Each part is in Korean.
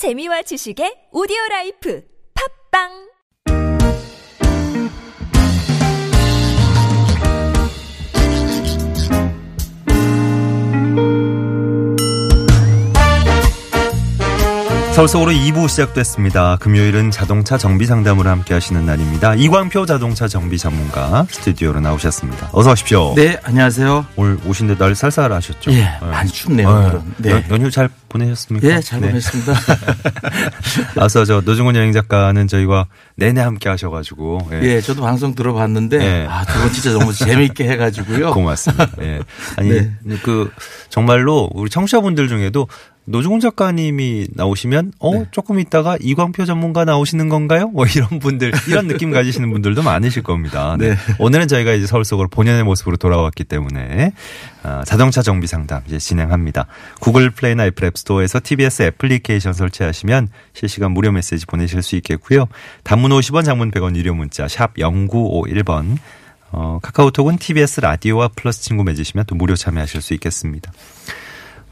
재미와 지식의 오디오 life. 팟빵 서울 속으로 2부 시작됐습니다. 금요일은 자동차 정비 상담을 함께 하시는 날입니다. 이광표 자동차 정비 전문가 스튜디오로 나오셨습니다. 어서 오십시오. 네, 안녕하세요. 오늘 오신데 날 쌀쌀하셨죠? 예, 많이 춥네요. 오늘은. 네. 연, 연휴 잘 보내셨습니까? 예, 잘 보냈습니다. 앞서 저 노중훈 여행 작가는 저희와 내내 함께 하셔가지고 예. 예, 저도 방송 들어봤는데 예. 아, 두분 진짜 너무 재미있게 해가지고요. 고맙습니다. 예. 아니 네. 그 정말로 우리 청취자분들 중에도 노중훈 작가님이 나오시면 어 네. 조금 있다가 이광표 전문가 나오시는 건가요? 뭐 이런 분들 이런 느낌 가지시는 분들도 많으실 겁니다. 네. 네. 오늘은 저희가 이제 서울 속으로 본연의 모습으로 돌아왔기 때문에 아, 자동차 정비 상담 이제 진행합니다. 구글 플레이나 애플 앱 스토어에서 TBS 애플리케이션 설치하시면 실시간 무료 메시지 보내실 수 있겠고요. 단문 50원, 장문 100원 유료 문자 샵 0951번 어, 카카오톡은 TBS 라디오와 플러스 친구 맺으시면 또 무료 참여하실 수 있겠습니다.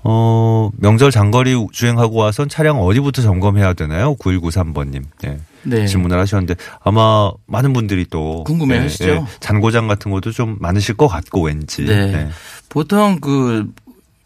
어, 명절 장거리 주행하고 와선 차량 어디부터 점검해야 되나요? 9193번님. 네. 네. 질문을 하셨는데 아마 많은 분들이 또 궁금해 하시죠? 잔고장 같은 것도 좀 많으실 것 같고 왠지. 네. 보통 그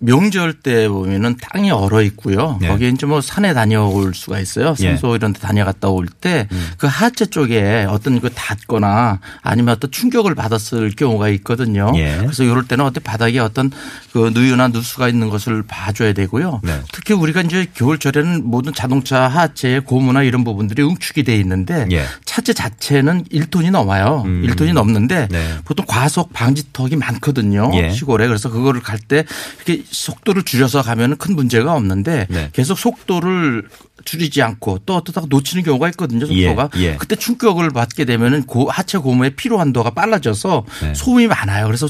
명절 때 보면은 땅이 얼어 있고요. 예. 거기에 이제 뭐 산에 다녀올 수가 있어요. 예. 산소 이런 데 다녀갔다 올 때그 음. 하체 쪽에 어떤 그 닿거나 아니면 어떤 충격을 받았을 경우가 있거든요. 예. 그래서 이럴 때는 어떤 바닥에 어떤 그 누유나 누수가 있는 것을 봐줘야 되고요. 네. 특히 우리가 이제 겨울철에는 모든 자동차 하체 고무나 이런 부분들이 응축이 돼 있는데 예. 차체 자체는 1톤이 넘어요. 음. 1톤이 넘는데 네. 보통 과속 방지턱이 많거든요. 예. 시골에 그래서 그거를 갈 때 이렇게 속도를 줄여서 가면은 큰 문제가 없는데 네. 계속 속도를 줄이지 않고 또 어떠다가 놓치는 경우가 있거든요. 예, 속도가 예. 그때 충격을 받게 되면은 고 하체 고무의 피로 한도가 빨라져서 네. 소음이 많아요. 그래서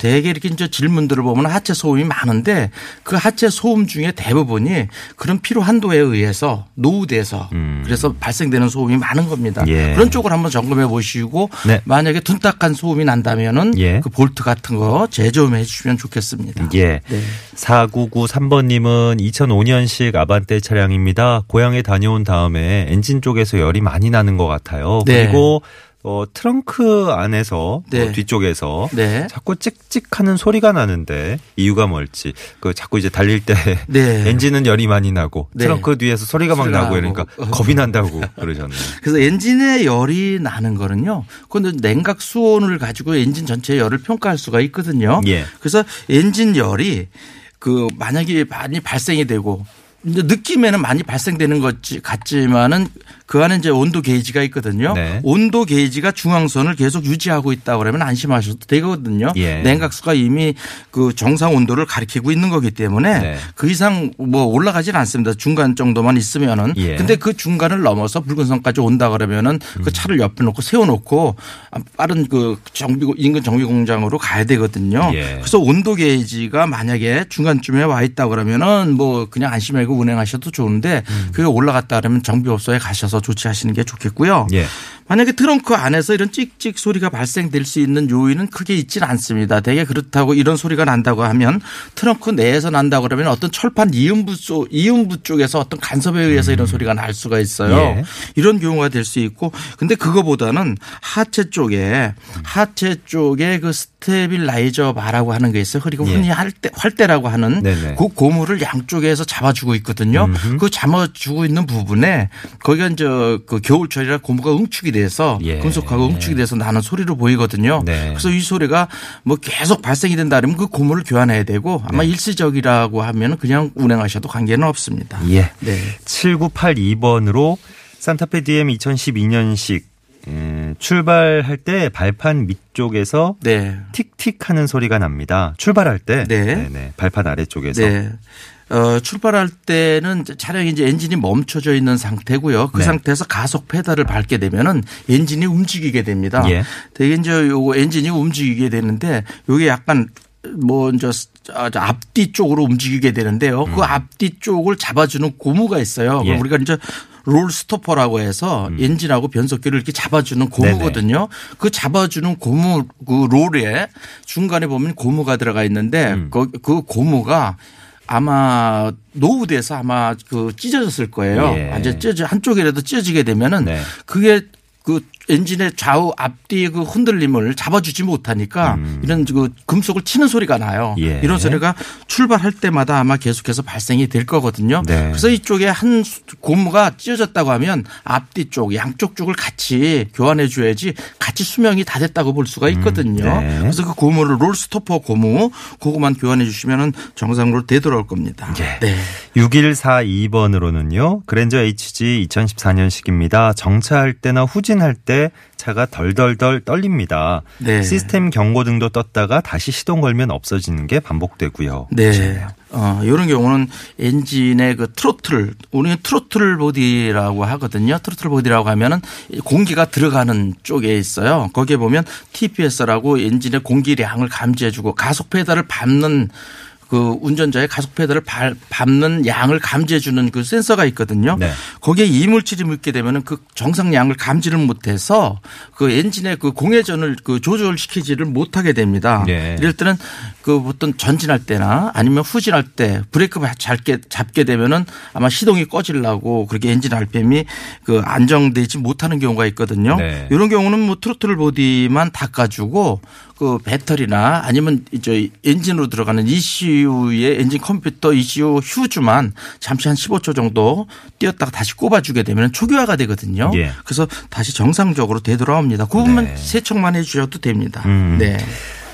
대개 이렇게 이제 질문들을 보면 하체 소음이 많은데 그 하체 소음 중에 대부분이 그런 피로 한도에 의해서 노후돼서 음. 그래서 발생되는 소음이 많은 겁니다. 예. 그런 쪽을 한번 점검해 보시고 네. 만약에 둔탁한 소음이 난다면은 예. 그 볼트 같은 거 제조해 주시면 좋겠습니다. 예. 네. 4993번님은 2005년식 아반떼 차량입니다. 고향에 다녀온 다음에 엔진 쪽에서 열이 많이 나는 것 같아요. 네. 그리고 어, 트렁크 안에서 네. 어, 뒤쪽에서 네. 자꾸 찍찍하는 소리가 나는데 이유가 뭘지 그 자꾸 이제 달릴 때 네. 엔진은 열이 많이 나고 네. 트렁크 뒤에서 소리가 막 나고. 그러니까 겁이 난다고 그러셨네요. 그래서 엔진에 열이 나는 거는요. 그건 냉각 수온을 가지고 엔진 전체의 열을 평가할 수가 있거든요. 예. 그래서 엔진 열이 그 만약에 많이 발생이 되고 이제 느낌에는 많이 발생되는 것 같지만은 그 안에 이제 온도 게이지가 있거든요. 네. 온도 게이지가 중앙선을 계속 유지하고 있다 그러면 안심하셔도 되거든요. 예. 냉각수가 이미 그 정상 온도를 가리키고 있는 거기 때문에 네. 그 이상 뭐 올라가지는 않습니다. 중간 정도만 있으면은. 예. 근데 그 중간을 넘어서 붉은 선까지 온다 그러면은 음. 그 차를 옆에 놓고 세워놓고 빠른 그 정비 인근 정비 공장으로 가야 되거든요. 예. 그래서 온도 게이지가 만약에 중간쯤에 와 있다 그러면은 뭐 그냥 안심하고 운행하셔도 좋은데 음. 그게 올라갔다 그러면 정비업소에 가셔서 조치하시는 게 좋겠고요. 예. 만약에 트렁크 안에서 이런 찍찍 소리가 발생될 수 있는 요인은 크게 있지는 않습니다. 대개 그렇다고 이런 소리가 난다고 하면 트렁크 내에서 난다고 그러면 어떤 철판 이음부 쪽, 이음부 쪽에서 어떤 간섭에 의해서 이런 소리가 날 수가 있어요. 예. 이런 경우가 될 수 있고 근데 그거보다는 하체 쪽에 하체 쪽에 그 stabilizer bar라고 하는 게 있어요. 그리고 예. 흔히 할때 활대라고 하는 네네. 그 고무를 양쪽에서 잡아주고 있거든요. 그 잡아주고 있는 부분에 거기가 이제 그 겨울철이라 고무가 응축이 돼서 예. 금속하고 응축이 돼서 나는 소리로 보이거든요. 네. 그래서 이 소리가 뭐 계속 발생이 된다 그러면 그 고무를 교환해야 되고 아마 네. 일시적이라고 하면 그냥 운행하셔도 관계는 없습니다. 예. 네. 7982번으로 산타페 DM 2012년식 예, 출발할 때 발판 밑쪽에서 네. 틱틱 하는 소리가 납니다. 출발할 때 네. 네네, 발판 아래쪽에서 네. 어, 출발할 때는 차량이 이제 엔진이 멈춰져 있는 상태고요. 그 네. 상태에서 가속 페달을 밟게 되면은 엔진이 움직이게 됩니다. 예. 되게 이제 요거 엔진이 움직이게 되는데 요게 약간 뭐 이제 앞뒤 쪽으로 움직이게 되는데요. 그 앞뒤 쪽을 잡아주는 고무가 있어요. 음. 예. 우리가 이제 롤 스토퍼라고 해서 엔진하고 변속기를 이렇게 잡아주는 고무거든요. 그 잡아주는 고무 그 롤에 중간에 보면 고무가 들어가 있는데 음. 그, 그 고무가 아마 노후돼서 아마 그 찢어졌을 거예요. 예. 완전 찢어 한쪽이라도 찢어지게 되면은 네. 그게 그 엔진의 좌우 앞뒤 그 흔들림을 잡아주지 못하니까 이런 그 금속을 치는 소리가 나요. 음. 예. 이런 소리가 출발할 때마다 아마 계속해서 발생이 될 거거든요. 네. 그래서 이쪽에 한 수- 고무가 찢어졌다고 하면 앞뒤 쪽, 양쪽 쪽을 같이 교환해 줘야지 같이 수명이 다 됐다고 볼 수가 있거든요. 네. 그래서 그 고무를 롤스토퍼 고무 그거만 교환해 주시면은 정상으로 되돌아올 겁니다. 예. 네. 6142번으로는요. 그랜저 HG 2014년식입니다. 정차할 때나 후진할 때 차가 덜덜덜 떨립니다. 네. 시스템 경고등도 떴다가 다시 시동 걸면 없어지는 게 반복되고요. 네. 어, 이런 경우는 엔진의 그 트로틀, 우리는 트로틀 보디라고 하거든요. 트로틀 보디라고 하면은 공기가 들어가는 쪽에 있어요. 거기에 보면 TPS라고 엔진의 공기량을 감지해주고 가속 페달을 밟는 그 운전자의 가속 페달을 밟- 밟는 양을 감지해 주는 그 센서가 있거든요. 네. 거기에 이물질이 묻게 되면은 그 정상량을 감지를 못해서 그 엔진의 그 공회전을 그 조절시키지를 못하게 됩니다. 네. 이럴 때는 그 보통 전진할 때나 아니면 후진할 때 브레이크 잡게 잡게 되면은 아마 시동이 꺼질라고 그렇게 엔진 RPM이 그 안정되지 못하는 경우가 있거든요. 네. 이런 경우는 뭐 throttle body만 닦아주고 그 배터리나 아니면 이제 엔진으로 들어가는 ECU의 엔진 컴퓨터 ECU 휴즈만 잠시 한 15초 정도 띄었다가 다시 꼽아주게 되면 초기화가 되거든요. 예. 그래서 다시 정상적으로 되돌아옵니다. 그 부분만 네. 세척만 해주셔도 됩니다. 음. 네.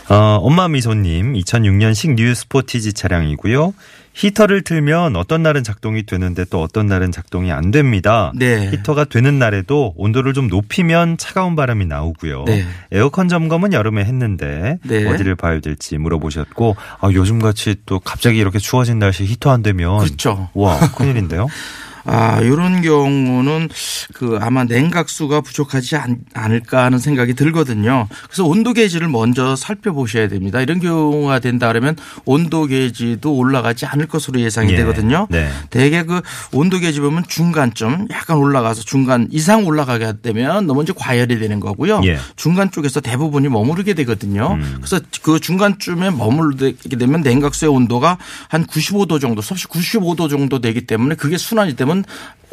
어, 엄마 미소님 2006년식 뉴 스포티지 차량이고요. 히터를 틀면 어떤 날은 작동이 되는데 또 어떤 날은 작동이 안 됩니다. 네. 히터가 되는 날에도 온도를 좀 높이면 차가운 바람이 나오고요. 네. 에어컨 점검은 여름에 했는데 네. 어디를 봐야 될지 물어보셨고 아, 요즘 같이 또 갑자기 이렇게 추워진 날씨 히터 안 되면 그렇죠. 와 큰일인데요. 아, 이런 경우는 그 아마 냉각수가 부족하지 않, 않을까 하는 생각이 들거든요. 그래서 온도 게이지를 먼저 살펴보셔야 됩니다. 이런 경우가 된다 그러면 온도 게이지도 올라가지 않을 것으로 예상이 예. 되거든요. 네. 대개 그 온도 게이지 보면 중간점 약간 올라가서 중간 이상 올라가게 되면 너무 이제 과열이 되는 거고요. 예. 중간 쪽에서 대부분이 머무르게 되거든요. 음. 그래서 그 중간쯤에 머무르게 되면 냉각수의 온도가 한 95도 정도, 섭씨 95도 정도 되기 때문에 그게 순환이 되면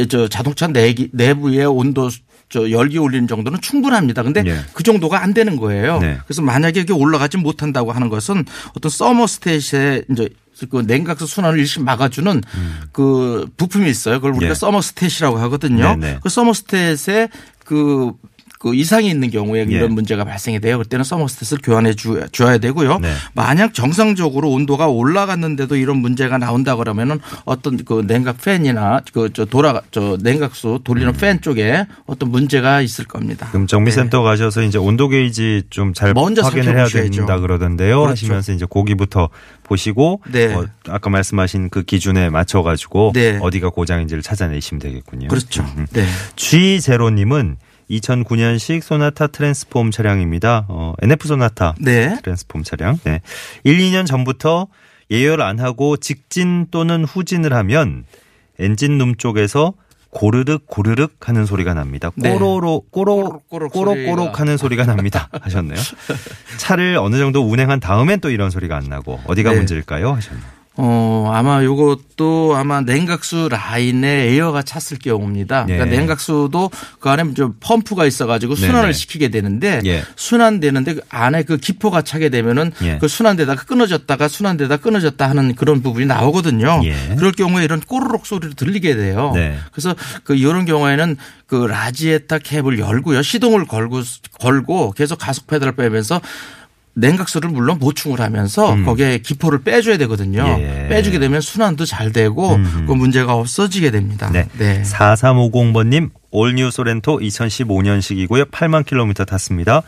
저 자동차 내기, 내부의 온도 저 열기 올리는 정도는 충분합니다. 근데 예. 그 정도가 안 되는 거예요. 네. 그래서 만약에 이게 올라가지 못한다고 하는 것은 어떤 서머스탯에 이제 그 냉각수 순환을 일시 막아주는 그 부품이 있어요. 그걸 우리가 음. 예. 서머스탯이라고 하거든요. 네네. 그 서머스탯에 그, 그 이상이 있는 경우에 예. 이런 문제가 발생이 돼요. 그때는 서머스탯을 교환해 주, 줘야 되고요. 네. 만약 정상적으로 온도가 올라갔는데도 이런 문제가 나온다 그러면은 어떤 그 냉각 팬이나 그 저 돌아 저 냉각수 돌리는 팬 쪽에 어떤 문제가 있을 겁니다. 음. 그럼 정비센터 가셔서 이제 온도 게이지 좀 잘 확인을 해야. 된다 그러던데요. 그렇죠. 하시면서 이제 고기부터 보시고 네. 어, 아까 말씀하신 그 기준에 맞춰 가지고 네. 어디가 고장인지를 찾아내시면 되겠군요. 그렇죠. 음. 네. G제로님은 2009년식 소나타 트랜스폼 차량입니다. 어, NF 소나타 네. 트랜스폼 차량. 네. 1, 2년 전부터 예열 안 하고 직진 또는 후진을 하면 엔진 룸 쪽에서 고르륵 고르륵 하는 소리가 납니다. 네. 꼬로로 꼬로 꼬록꼬록 소리가. 하는 소리가 납니다. 하셨네요. 차를 어느 정도 운행한 다음엔 또 이런 소리가 안 나고 어디가 네. 문제일까요? 하셨네요. 어, 아마 요것도 아마 냉각수 라인에 에어가 찼을 경우입니다. 예. 그러니까 냉각수도 그 안에 좀 펌프가 있어 가지고 네네. 순환을 시키게 되는데 예. 순환되는데 그 안에 그 기포가 차게 되면은 예. 그 순환되다가 끊어졌다가 순환되다 끊어졌다 하는 그런 부분이 나오거든요. 예. 그럴 경우에 이런 꼬르륵 소리를 들리게 돼요. 네. 그래서 그 이런 경우에는 그 라지에타 캡을 열고요. 시동을 걸고 걸고 계속 가속 페달을 빼면서 냉각수를 물론 보충을 하면서 거기에 기포를 빼줘야 되거든요. 음. 예. 빼주게 되면 순환도 잘 되고 음흠. 그 문제가 없어지게 됩니다. 네. 네. 4350번님, 올뉴 소렌토 2015년식이고요. 8만 킬로미터 탔습니다.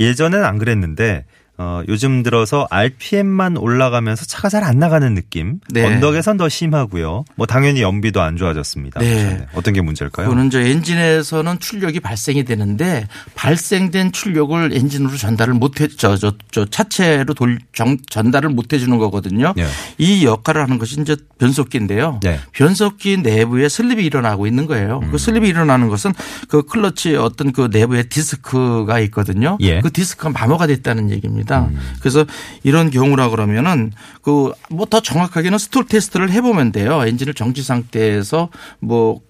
예전엔 안 그랬는데, 어, 요즘 들어서 RPM만 올라가면서 차가 잘 안 나가는 느낌. 네. 언덕에선 더 심하고요. 뭐 당연히 연비도 안 좋아졌습니다. 네. 어떤 게 문제일까요? 그거는 저 엔진에서는 출력이 발생이 되는데 발생된 출력을 엔진으로 전달을 못해 저 저 저 차체로 돌 정, 전달을 못 해 주는 거거든요. 네. 이 역할을 하는 것이 이제 변속기인데요. 네. 변속기 내부에 슬립이 일어나고 있는 거예요. 음. 그 슬립이 일어나는 것은 그 클러치 어떤 그 내부에 디스크가 있거든요. 예. 그 디스크가 마모가 됐다는 얘기입니다. 있습니다. 그래서 이런 경우라 그러면은 그 뭐 더 정확하게는 stall test를 해보면 돼요. 엔진을 정지 상태에서 뭐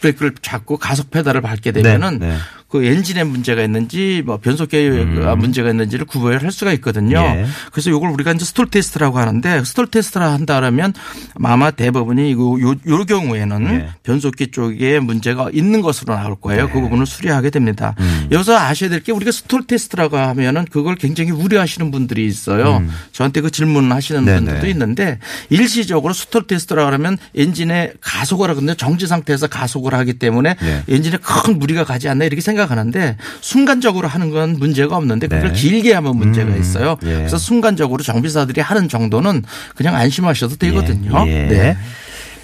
브레이크를 잡고 가속 페달을 밟게 되면은 네, 네. 그 엔진에 문제가 있는지 뭐 변속기에 문제가 있는지를 구별할 수가 있거든요. 음. 예. 그래서 이걸 우리가 이제 stall test라고 하는데 stall test를 한다 그러면 아마 대부분이 이거 요, 요 경우에는 예. 변속기 쪽에 문제가 있는 것으로 나올 거예요. 네. 그 부분을 수리하게 됩니다. 음. 여기서 아셔야 될 게 우리가 stall test라고 하면은 그걸 굉장히 우려하시는 분들이 있어요. 저한테 그 질문하시는 음. 네네. 분들도 있는데 일시적으로 스톨 테스트라고 하면 엔진에 가속을 하거든요. 정지 상태에서 가속을 하기 때문에 네. 엔진에 큰 무리가 가지 않나 이렇게 생각 하는데 순간적으로 하는 건 문제가 없는데 그걸 네. 길게 하면 문제가 음, 있어요. 예. 그래서 순간적으로 정비사들이 하는 정도는 그냥 안심하셔도 되거든요. 예. 네.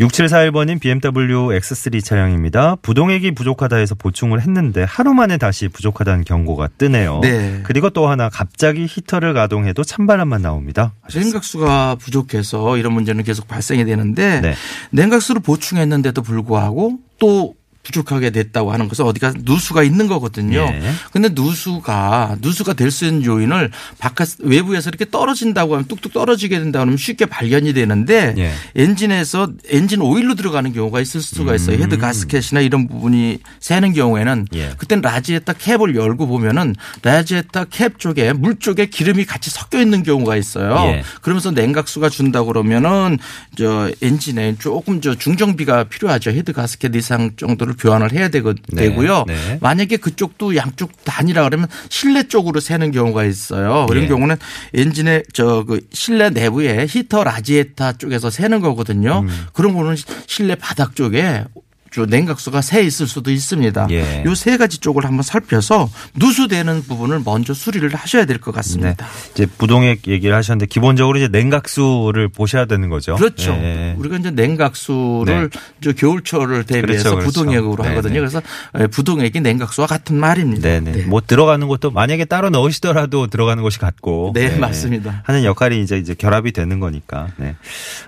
6741번님 BMW X3 차량입니다. 부동액이 부족하다 해서 보충을 했는데 하루 만에 다시 부족하다는 경고가 뜨네요. 네. 그리고 또 하나 갑자기 히터를 가동해도 찬바람만 나옵니다. 냉각수가 부족해서 이런 문제는 계속 발생이 되는데 네. 냉각수를 보충했는데도 불구하고 또 부족하게 됐다고 하는 것은 어디가 누수가 있는 거거든요. 예. 근데 누수가 누수가 될 수 있는 요인을 바깥 외부에서 이렇게 떨어진다고 하면 뚝뚝 떨어지게 된다고 하면 쉽게 발견이 되는데 예. 엔진에서 엔진 오일로 들어가는 경우가 있을 수가 있어요. 헤드 가스켓이나 이런 부분이 새는 경우에는 음. 예. 그땐 라지에타 캡을 열고 보면은 라지에타 캡 쪽에 물 쪽에 기름이 같이 섞여 있는 경우가 있어요. 예. 그러면서 냉각수가 준다 그러면은 저 엔진에 조금 저 중정비가 필요하죠. 헤드 가스켓 이상 정도를 교환을 해야 되고 네. 되고요. 네. 만약에 그쪽도 양쪽 다 아니라 그러면 실내 쪽으로 새는 경우가 있어요. 그런 예. 경우는 엔진의 저 그 실내 내부에 히터 라지에타 쪽에서 새는 거거든요. 음. 그런 거는 실내 바닥 쪽에 저 냉각수가 새 있을 수도 있습니다. 예. 요 세 가지 쪽을 한번 살펴서 누수되는 부분을 먼저 수리를 하셔야 될것 네. 같습니다. 이제 부동액 얘기를 하셨는데 기본적으로 이제 냉각수를 보셔야 되는 거죠. 그렇죠. 예. 우리가 이제 냉각수를 저 겨울철을 대비해서 그렇죠, 그렇죠. 부동액으로 네네. 하거든요. 그래서 예, 부동액이 냉각수와 같은 말입니다. 네네. 네. 뭐 들어가는 것도 만약에 따로 넣으시더라도 들어가는 것이 같고. 네, 맞습니다. 하는 역할이 이제 이제 결합이 되는 거니까. 네.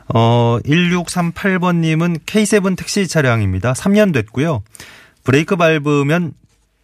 어, 1638번 님은 K7 택시 차량입니다. 3년 됐고요. 브레이크 밟으면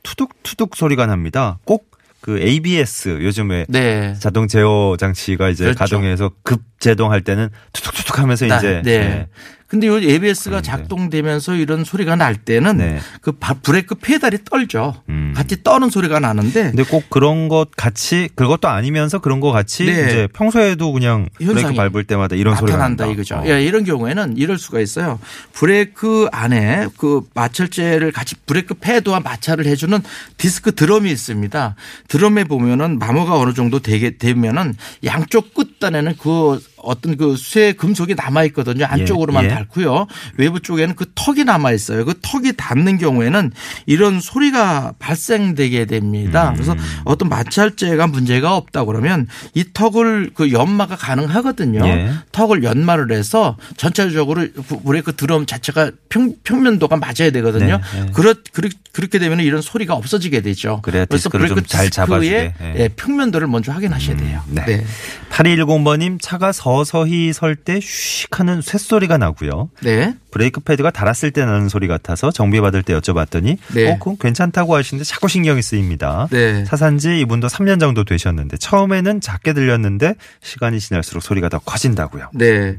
투둑투둑 소리가 납니다. 꼭 그 ABS 요즘에 네. 자동 제어 장치가 이제 그렇죠. 가동해서 급 제동할 때는 투둑투둑 하면서 나- 이제 네. 네. 근데 요 ABS가 그런데. 작동되면서 이런 소리가 날 때는 네. 그 바- 브레이크 페달이 떨죠. 음. 같이 떠는 소리가 나는데 근데 꼭 그런 것 같이 그것도 아니면서 그런 거 같이 네. 이제 평소에도 그냥 브레이크 밟을 때마다 이런 소리가 난다. 이거죠. 어. 예, 이런 경우에는 이럴 수가 있어요. 브레이크 안에 그 마찰제를 같이 브레이크 패드와 마찰을 해주는 디스크 드럼이 있습니다. 드럼에 보면은 마모가 어느 정도 되게 되면은 양쪽 끝단에는 그 어떤 그 쇠 금속이 남아 있거든요. 안쪽으로만 예. 닳고요. 외부 쪽에는 그 턱이 남아 있어요. 그 턱이 닿는 경우에는 이런 소리가 발생되게 됩니다. 음. 그래서 어떤 마찰제가 문제가 없다 그러면 이 턱을 그 연마가 가능하거든요. 예. 턱을 연마를 해서 전체적으로 브레이크 드럼 자체가 평, 평면도가 맞아야 되거든요. 네, 네. 그렇, 그렇, 그렇게 되면 이런 소리가 없어지게 되죠. 그래야 그래서 브레이크 좀잘 잡아주게. 예. 예, 평면도를 먼저 확인하셔야 돼요. 네. 8210번님 차가 서 서히 설 때 슉 하는 쇳소리가 나고요. 네. 브레이크 패드가 닳았을 때 나는 소리 같아서 정비 받을 때 여쭤봤더니 네. 어, 그건 괜찮다고 하시는데 자꾸 신경이 쓰입니다. 네. 사산지 이분도 3년 정도 되셨는데 처음에는 작게 들렸는데 시간이 지날수록 소리가 더 커진다고요. 네.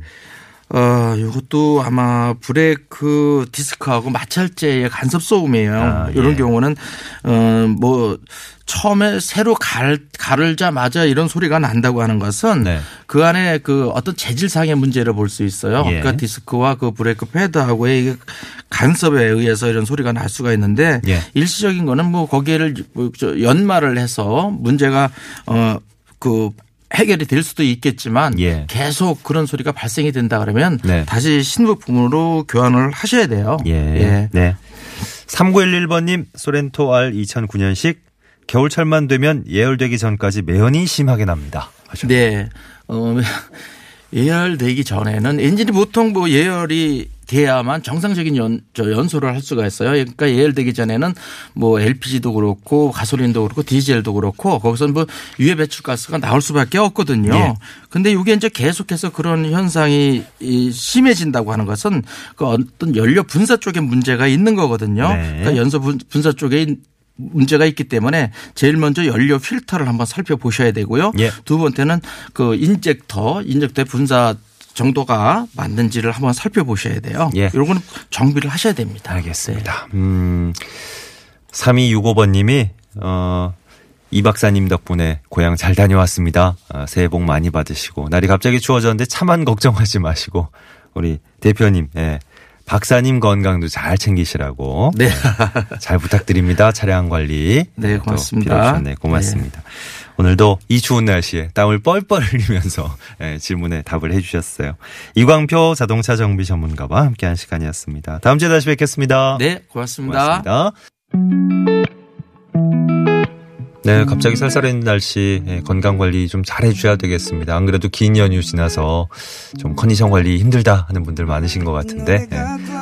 어, 이것도 아마 브레이크 디스크하고 마찰제의 간섭 소음이에요. 아, 이런 예. 경우는 어, 뭐 처음에 새로 갈, 가르자마자 이런 소리가 난다고 하는 것은 네. 그 안에 그 어떤 재질상의 문제를 볼 수 있어요. 예. 그러니까 디스크와 그 브레이크 패드하고의 이게 간섭에 의해서 이런 소리가 날 수가 있는데 예. 일시적인 거는 뭐 거기를 뭐저 연마를 해서 문제가 어그 해결이 될 수도 있겠지만 예. 계속 그런 소리가 발생이 된다 그러면 네. 다시 신부품으로 교환을 하셔야 돼요. 예. 네. 3911번님 소렌토 R 2009년식 겨울철만 되면 예열되기 전까지 매연이 심하게 납니다. 네. 어, 예열되기 전에는 엔진이 보통 뭐 예열이 돼야만 정상적인 연, 저 연소를 할 수가 있어요. 그러니까 예열되기 전에는 뭐 LPG도 그렇고 가솔린도 그렇고 디젤도 그렇고 거기서 뭐 유해 배출 가스가 나올 수밖에 없거든요. 예. 근데 이게 이제 계속해서 그런 현상이 이 심해진다고 하는 것은 그 어떤 연료 분사 쪽에 문제가 있는 거거든요. 네. 그러니까 연소 분- 분사 쪽에 문제가 있기 때문에 제일 먼저 연료 필터를 한번 살펴보셔야 되고요. 예. 두 번째는 그 인젝터, 인젝터의 분사 정도가 맞는지를 한번 살펴보셔야 돼요. 예. 이런 거는 정비를 하셔야 됩니다. 알겠습니다. 음, 3265번 님이, 어, 이 박사님 덕분에 고향 잘 다녀왔습니다. 아, 새해 복 많이 받으시고, 날이 갑자기 추워졌는데 차만 걱정하지 마시고, 우리 대표님, 예. 박사님 건강도 잘 챙기시라고. 네. 잘 부탁드립니다. 차량 관리. 네, 또 고맙습니다. 주셨네. 고맙습니다. 오늘도 이 추운 날씨에 땀을 뻘뻘 흘리면서 예, 질문에 답을 해주셨어요. 이광표 자동차 정비 전문가와 함께한 시간이었습니다. 다음 주에 다시 뵙겠습니다. 네, 고맙습니다. 고맙습니다. 네, 갑자기 쌀쌀한 날씨 예, 건강 관리 좀 잘 해줘야 되겠습니다. 안 그래도 긴 연휴 지나서 좀 컨디션 관리 힘들다 하는 분들 많으신 것 같은데 예.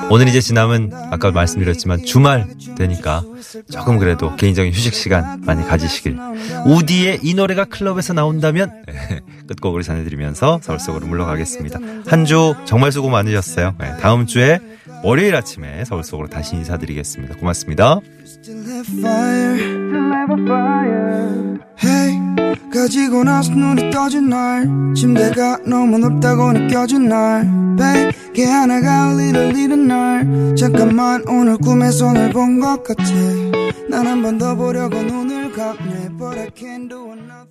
오늘 이제 지나면 아까 말씀드렸지만 주말 되니까 조금 그래도 개인적인 휴식 시간 많이 가지시길. 우디의 이 노래가 클럽에서 나온다면 예, 끝곡으로 전해드리면서 서울 속으로 물러가겠습니다. 한 주 정말 수고 많으셨어요. 예, 다음 주에 월요일 아침에 서울 속으로 다시 인사드리겠습니다. 고맙습니다. Still have fire. Still have a fire. Hey, 가지고 나서 눈이 떠진 날 침대가 너무 높다고 느껴진 날 베개 하나가 little little 날 잠깐만 오늘 꿈에서 널 본 것 같아 난 한 번 더 보려고 눈을 감네 But I can't do another